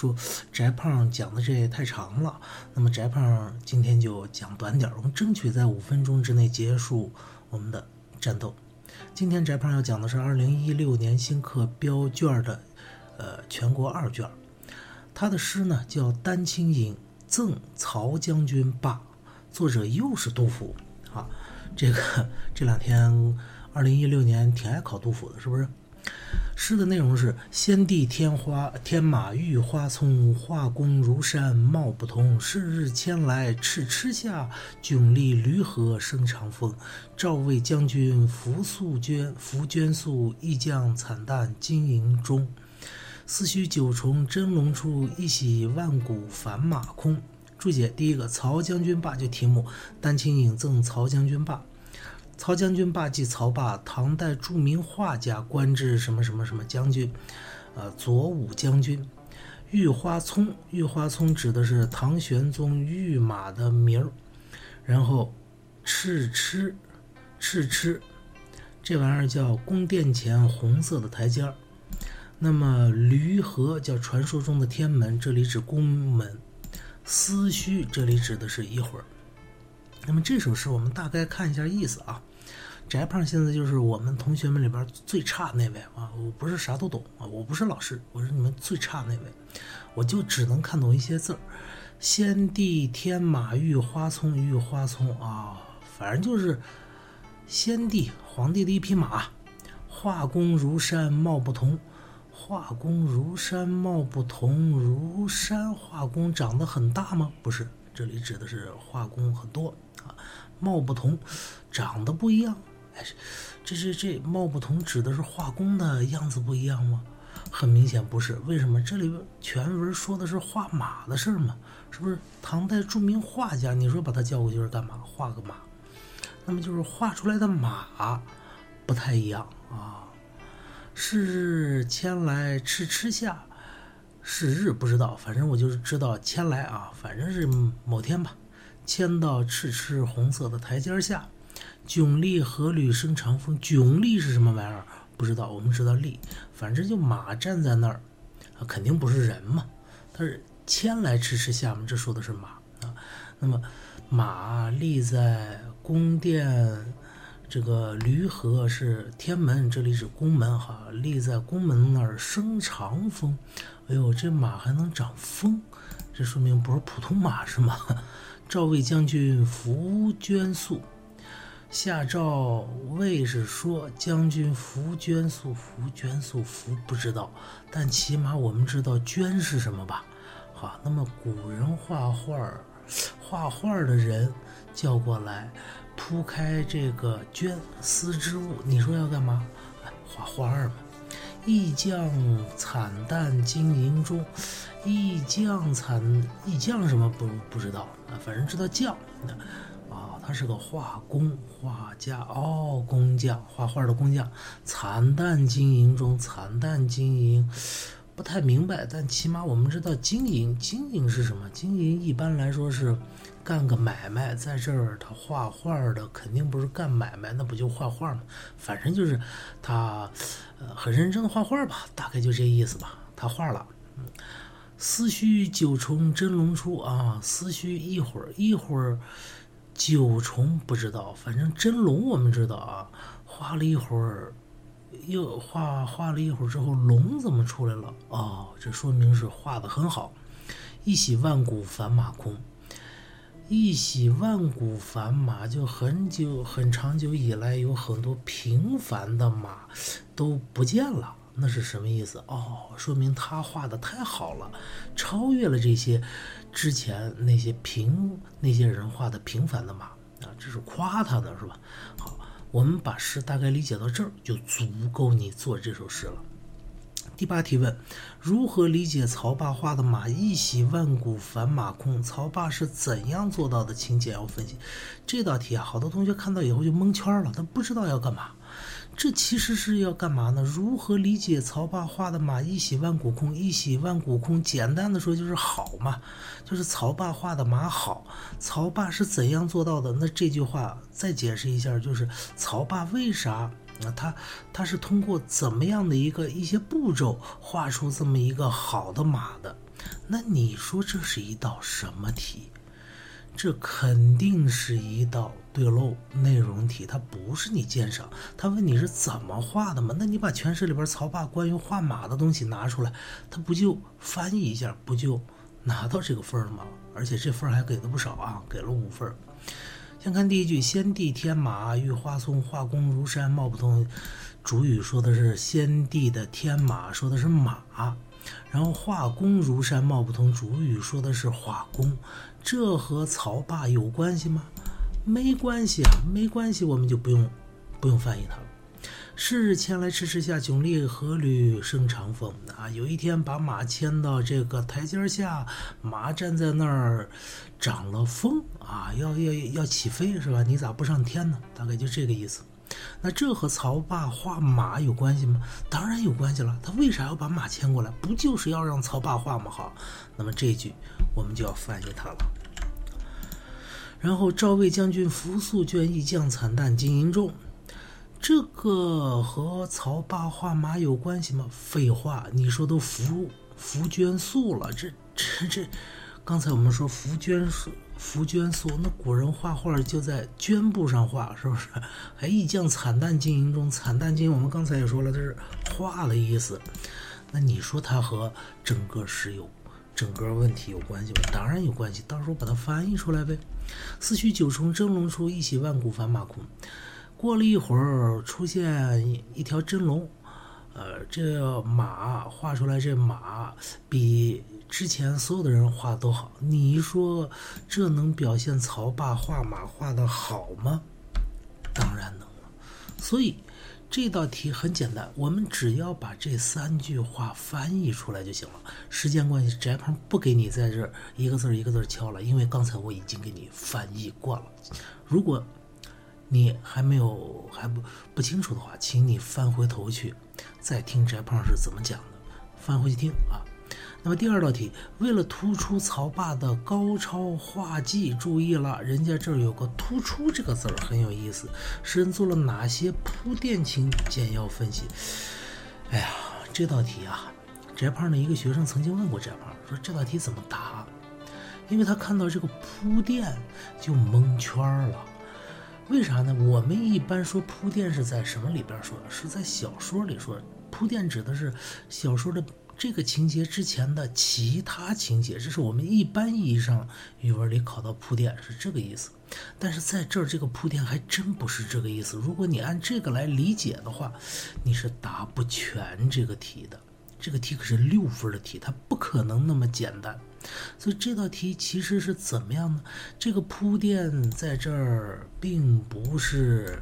说翟胖讲的这也太长了，那么翟胖今天就讲短点儿，我们争取在五分钟之内结束我们的战斗。今天翟胖要讲的是二零一六年新课标卷的呃全国二卷，他的诗呢叫《丹青引赠曹将军罢》，作者又是杜甫啊。这个这两天二零一六年挺爱考杜甫的，是不是？诗的内容是：先帝天花天马玉花葱，画工如山貌不同。是日迁来赤赤下，迥立驴河生长风。赵魏将军扶素绢扶绢素，一将惨淡经营中。思绪九重真龙出，一洗万古凡马空。注解：第一个，曹将军罢就题目，丹青引赠曹将军罢。曹将军霸气曹霸，唐代著名画家，官至什么什么什么将军，呃，左武将军。玉花葱，玉花葱指的是唐玄宗御马的名儿。然后，赤赤，赤赤，这玩意儿叫宫殿前红色的台阶儿。那么驴河叫传说中的天门，这里指宫门。思绪这里指的是一会儿。那么这首诗我们大概看一下意思啊。翟胖现在就是我们同学们里边最差那位啊！我不是啥都懂啊，我不是老师，我是你们最差那位，我就只能看懂一些字儿。先帝天马玉花葱，玉花葱啊，反正就是先帝皇帝的一匹马。画工如山貌不同，画工如山貌不同，如山画工长得很大吗？不是，这里指的是画工很多啊。貌不同，长得不一样。哎，这这这貌不同指的是画工的样子不一样吗？很明显不是。为什么这里边全文说的是画马的事儿吗？是不是唐代著名画家？你说把他叫过去是干嘛？画个马。那么就是画出来的马不太一样啊。是日迁来赤赤下，是日不知道，反正我就是知道迁来啊，反正是某天吧，迁到赤赤红色的台阶下。迥立河闾生长风，迥立是什么玩意儿？不知道。我们知道立，反正就马站在那儿，啊，肯定不是人嘛。它是牵来迟迟下嘛，这说的是马啊。那么马立在宫殿，这个驴河是天门，这里是宫门哈，立在宫门那儿生长风。哎呦，这马还能长风，这说明不是普通马是吗？赵魏将军扶捐素。下诏魏是说将军服捐素，服捐素，服不知道，但起码我们知道捐是什么吧？好，那么古人画画，画画的人叫过来，铺开这个绢丝织物，你说要干嘛？画画嘛。一将惨淡经营中，一将惨，一将什么不不知道啊？反正知道匠啊。他是个画工画家哦，工匠画画的工匠，惨淡经营中，惨淡经营不太明白，但起码我们知道经营，经营是什么？经营一般来说是干个买卖，在这儿他画画的肯定不是干买卖，那不就画画吗？反正就是他呃很认真的画画吧，大概就这意思吧。他画了，嗯，思绪九重真龙出啊，思绪一会儿一会儿。九重不知道，反正真龙我们知道啊。画了一会儿，又画画了一会儿之后，龙怎么出来了？哦，这说明是画的很好。一洗万古凡马空，一洗万古凡马，就很久很长久以来有很多平凡的马都不见了。那是什么意思？哦，说明他画的太好了，超越了这些之前那些平那些人画的平凡的马啊，这是夸他的是吧？好，我们把诗大概理解到这儿，就足够你做这首诗了。第八提问：如何理解曹霸画的马一洗万古凡马空？曹霸是怎样做到的？请简要分析。这道题啊，好多同学看到以后就蒙圈了，他不知道要干嘛。这其实是要干嘛呢？如何理解曹霸画的马一洗万古空？一洗万古空，简单的说就是好嘛，就是曹霸画的马好。曹霸是怎样做到的？那这句话再解释一下，就是曹霸为啥那他他是通过怎么样的一个一些步骤画出这么一个好的马的？那你说这是一道什么题？这肯定是一道对漏内容题，它不是你鉴赏。他问你是怎么画的嘛？那你把全诗里边曹霸关于画马的东西拿出来，他不就翻译一下，不就拿到这个分了吗？而且这分还给的不少啊，给了五分。先看第一句：“先帝天马，玉花松，画工如山，貌不同。”主语说的是先帝的天马，说的是马。然后画工如山，貌不同。主语说的是画工，这和曹霸有关系吗？没关系啊，没关系，我们就不用不用翻译它了。是日牵来迟迟下，迥立何履生长风啊！有一天把马牵到这个台阶下，马站在那儿，长了风啊，要要要起飞是吧？你咋不上天呢？大概就这个意思。那这和曹霸画马有关系吗？当然有关系了。他为啥要把马牵过来？不就是要让曹霸画吗？好，那么这句我们就要翻译它了。然后赵魏将军扶素倦意将惨淡经营中。这个和曹霸画马有关系吗？废话，你说都扶扶捐素了，这这这，刚才我们说扶捐素，扶捐素，那古人画画就在绢布上画，是不是？还意将惨淡经营中，惨淡经营，我们刚才也说了，这是画的意思。那你说它和整个诗有整个问题有关系吗？当然有关系，到时候把它翻译出来呗。四驱九重真龙出，一洗万古翻马空。过了一会儿，出现一条真龙，呃，这马画出来，这马比之前所有的人画的都好。你说这能表现曹霸画马画的好吗？当然能了。所以这道题很简单，我们只要把这三句话翻译出来就行了。时间关系，翟鹏不给你在这儿一个字一个字敲了，因为刚才我已经给你翻译过了。如果你还没有还不不清楚的话，请你翻回头去，再听翟胖是怎么讲的，翻回去听啊。那么第二道题，为了突出曹霸的高超画技，注意了，人家这儿有个“突出”这个字儿很有意思。诗人做了哪些铺垫？请简要分析。哎呀，这道题啊，翟胖的一个学生曾经问过翟胖，说这道题怎么答？因为他看到这个铺垫就蒙圈了。为啥呢？我们一般说铺垫是在什么里边说的？是在小说里说。铺垫指的是小说的这个情节之前的其他情节，这是我们一般意义上语文里考到铺垫是这个意思。但是在这儿这个铺垫还真不是这个意思。如果你按这个来理解的话，你是答不全这个题的。这个题可是六分的题，它不可能那么简单。所以这道题其实是怎么样呢？这个铺垫在这儿并不是，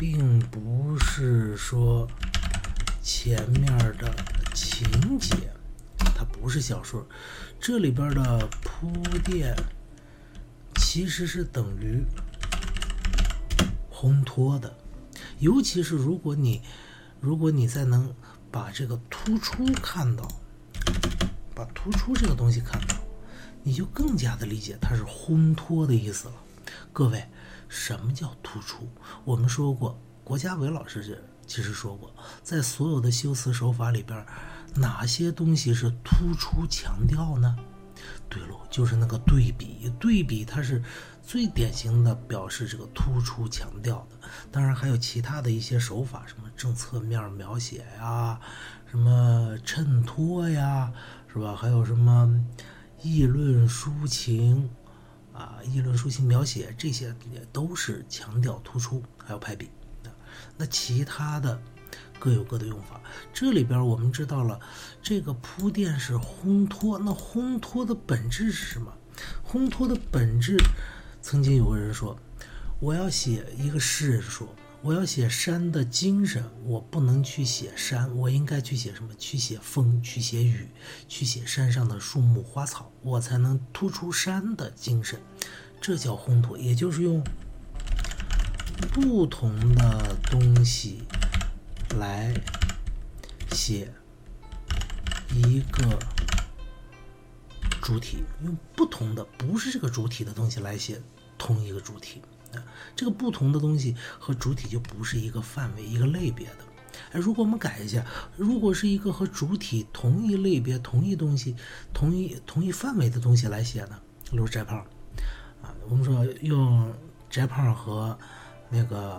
并不是说前面的情节，它不是小说，这里边的铺垫其实是等于烘托的，尤其是如果你，如果你再能。把这个突出看到，把突出这个东西看到，你就更加的理解它是烘托的意思了。各位，什么叫突出？我们说过，国家伟老师其实说过，在所有的修辞手法里边，哪些东西是突出强调呢？对喽，就是那个对比，对比它是最典型的表示这个突出强调的。当然还有其他的一些手法，什么正侧面描写呀，什么衬托呀，是吧？还有什么议论抒情啊，议论抒情描写这些也都是强调突出，还有排比。那其他的。各有各的用法。这里边我们知道了，这个铺垫是烘托。那烘托的本质是什么？烘托的本质，曾经有个人说，我要写一个诗人说，我要写山的精神，我不能去写山，我应该去写什么？去写风，去写雨，去写山上的树木花草，我才能突出山的精神。这叫烘托，也就是用不同的东西。来写一个主体，用不同的不是这个主体的东西来写同一个主这个不同的东西和主体就不是一个范围、一个类别的。哎，如果我们改一下，如果是一个和主体同一类别、同一东西、同一同一范围的东西来写呢？比如翟胖，啊，我们说用翟胖和那个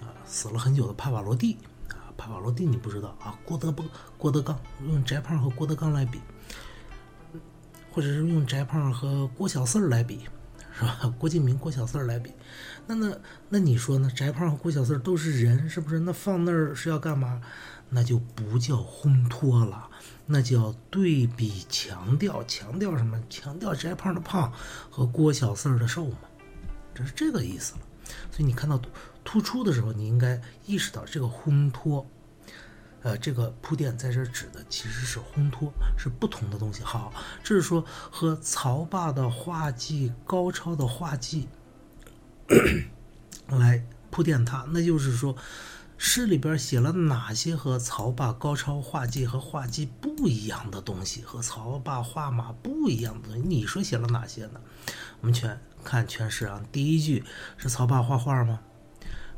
啊死了很久的帕瓦罗蒂啊，帕瓦罗蒂你不知道啊，郭德纲，郭德纲用翟胖和郭德纲来比，或者是用翟胖和郭小四儿来比。是吧？郭敬明、郭小四儿来比，那那那你说呢？翟胖和郭小四儿都是人，是不是？那放那儿是要干嘛？那就不叫烘托了，那叫对比强调，强调什么？强调翟胖的胖和郭小四儿的瘦嘛，这是这个意思了。所以你看到突出的时候，你应该意识到这个烘托。呃，这个铺垫在这指的其实是烘托，是不同的东西。好，这是说和曹霸的画技高超的画技来铺垫它，那就是说诗里边写了哪些和曹霸高超画技和画技不一样的东西，和曹霸画马不一样的东西。你说写了哪些呢？我们全看全诗啊，第一句是曹霸画画吗？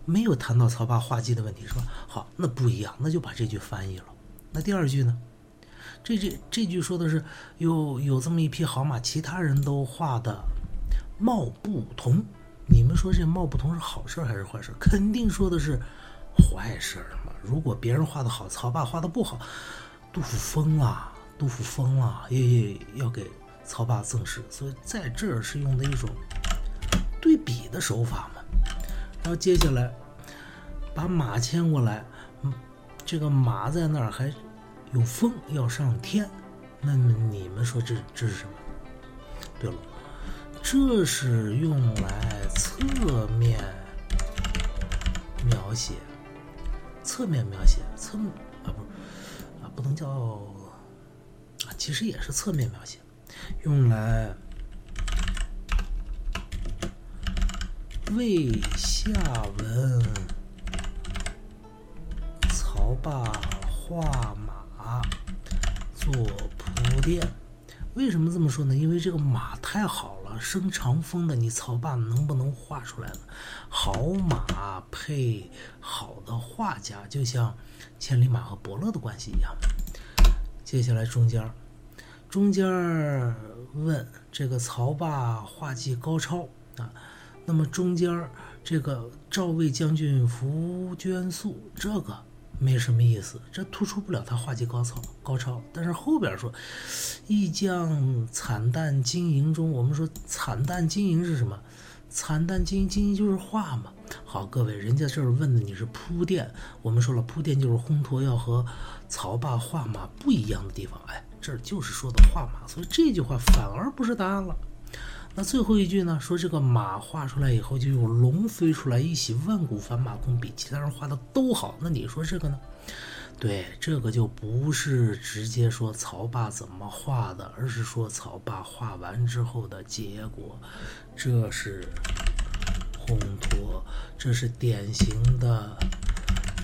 没有谈到曹霸画技的问题，是吧？好，那不一样，那就把这句翻译了。那第二句呢？这这这句说的是有有这么一匹好马，其他人都画的貌不同。你们说这貌不同是好事还是坏事？肯定说的是坏事嘛。如果别人画的好，曹霸画的不好，杜甫疯了，杜甫疯了，也要给曹霸赠诗。所以在这儿是用的一种对比的手法嘛。然后接下来把马牵过来，这个马在那儿还有风要上天，那么你们说这这是什么？对了，这是用来侧面描写，侧面描写侧啊不啊不能叫啊，其实也是侧面描写，用来。为下文曹霸画马做铺垫，为什么这么说呢？因为这个马太好了，生长风的，你曹霸能不能画出来呢？好马配好的画家，就像千里马和伯乐的关系一样。接下来中间儿中间儿问这个曹霸画技高超啊。那么中间这个赵魏将军苻娟素，这个没什么意思，这突出不了他画技高超高超。但是后边说，一将惨淡经营中，我们说惨淡经营是什么？惨淡经营经营就是画嘛。好，各位，人家这儿问的你是铺垫，我们说了铺垫就是烘托，要和曹霸画马不一样的地方。哎，这儿就是说的画马，所以这句话反而不是答案了。那最后一句呢？说这个马画出来以后，就有龙飞出来，一起万古凡马空，比其他人画的都好。那你说这个呢？对，这个就不是直接说曹霸怎么画的，而是说曹霸画完之后的结果。这是烘托，这是典型的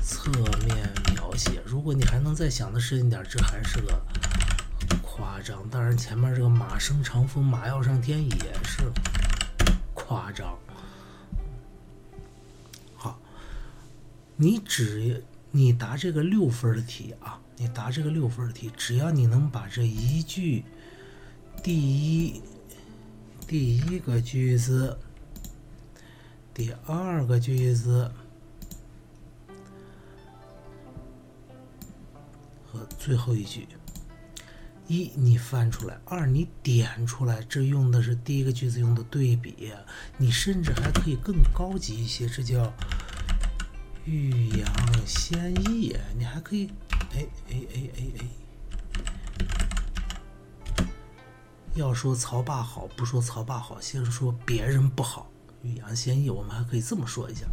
侧面描写。如果你还能再想的深一点，这还是个。夸张，当然前面这个马生长风，马要上天也是夸张。好，你只你答这个六分的题啊，你答这个六分的题，只要你能把这一句第一第一个句子、第二个句子和最后一句。一，你翻出来；二，你点出来。这用的是第一个句子用的对比，你甚至还可以更高级一些，这叫欲扬先抑。你还可以，哎哎哎哎哎，要说曹霸好，不说曹霸好，先说别人不好。欲扬先抑，我们还可以这么说一下。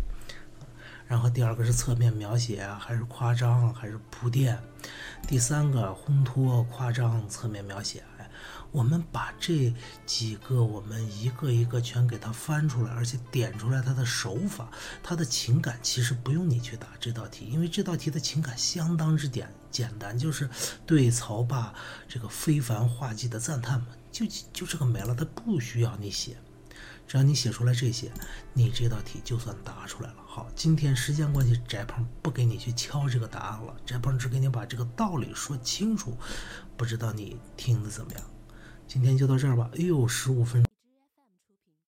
然后第二个是侧面描写啊，还是夸张，还是铺垫？第三个烘托、夸张、侧面描写。哎，我们把这几个，我们一个一个全给它翻出来，而且点出来它的手法、它的情感。其实不用你去答这道题，因为这道题的情感相当之简简单，就是对曹霸这个非凡画技的赞叹嘛，就就这个没了，它不需要你写。只要你写出来这些，你这道题就算答出来了。好，今天时间关系，翟鹏不给你去敲这个答案了，翟鹏只给你把这个道理说清楚。不知道你听的怎么样？今天就到这儿吧。哎呦，十五分。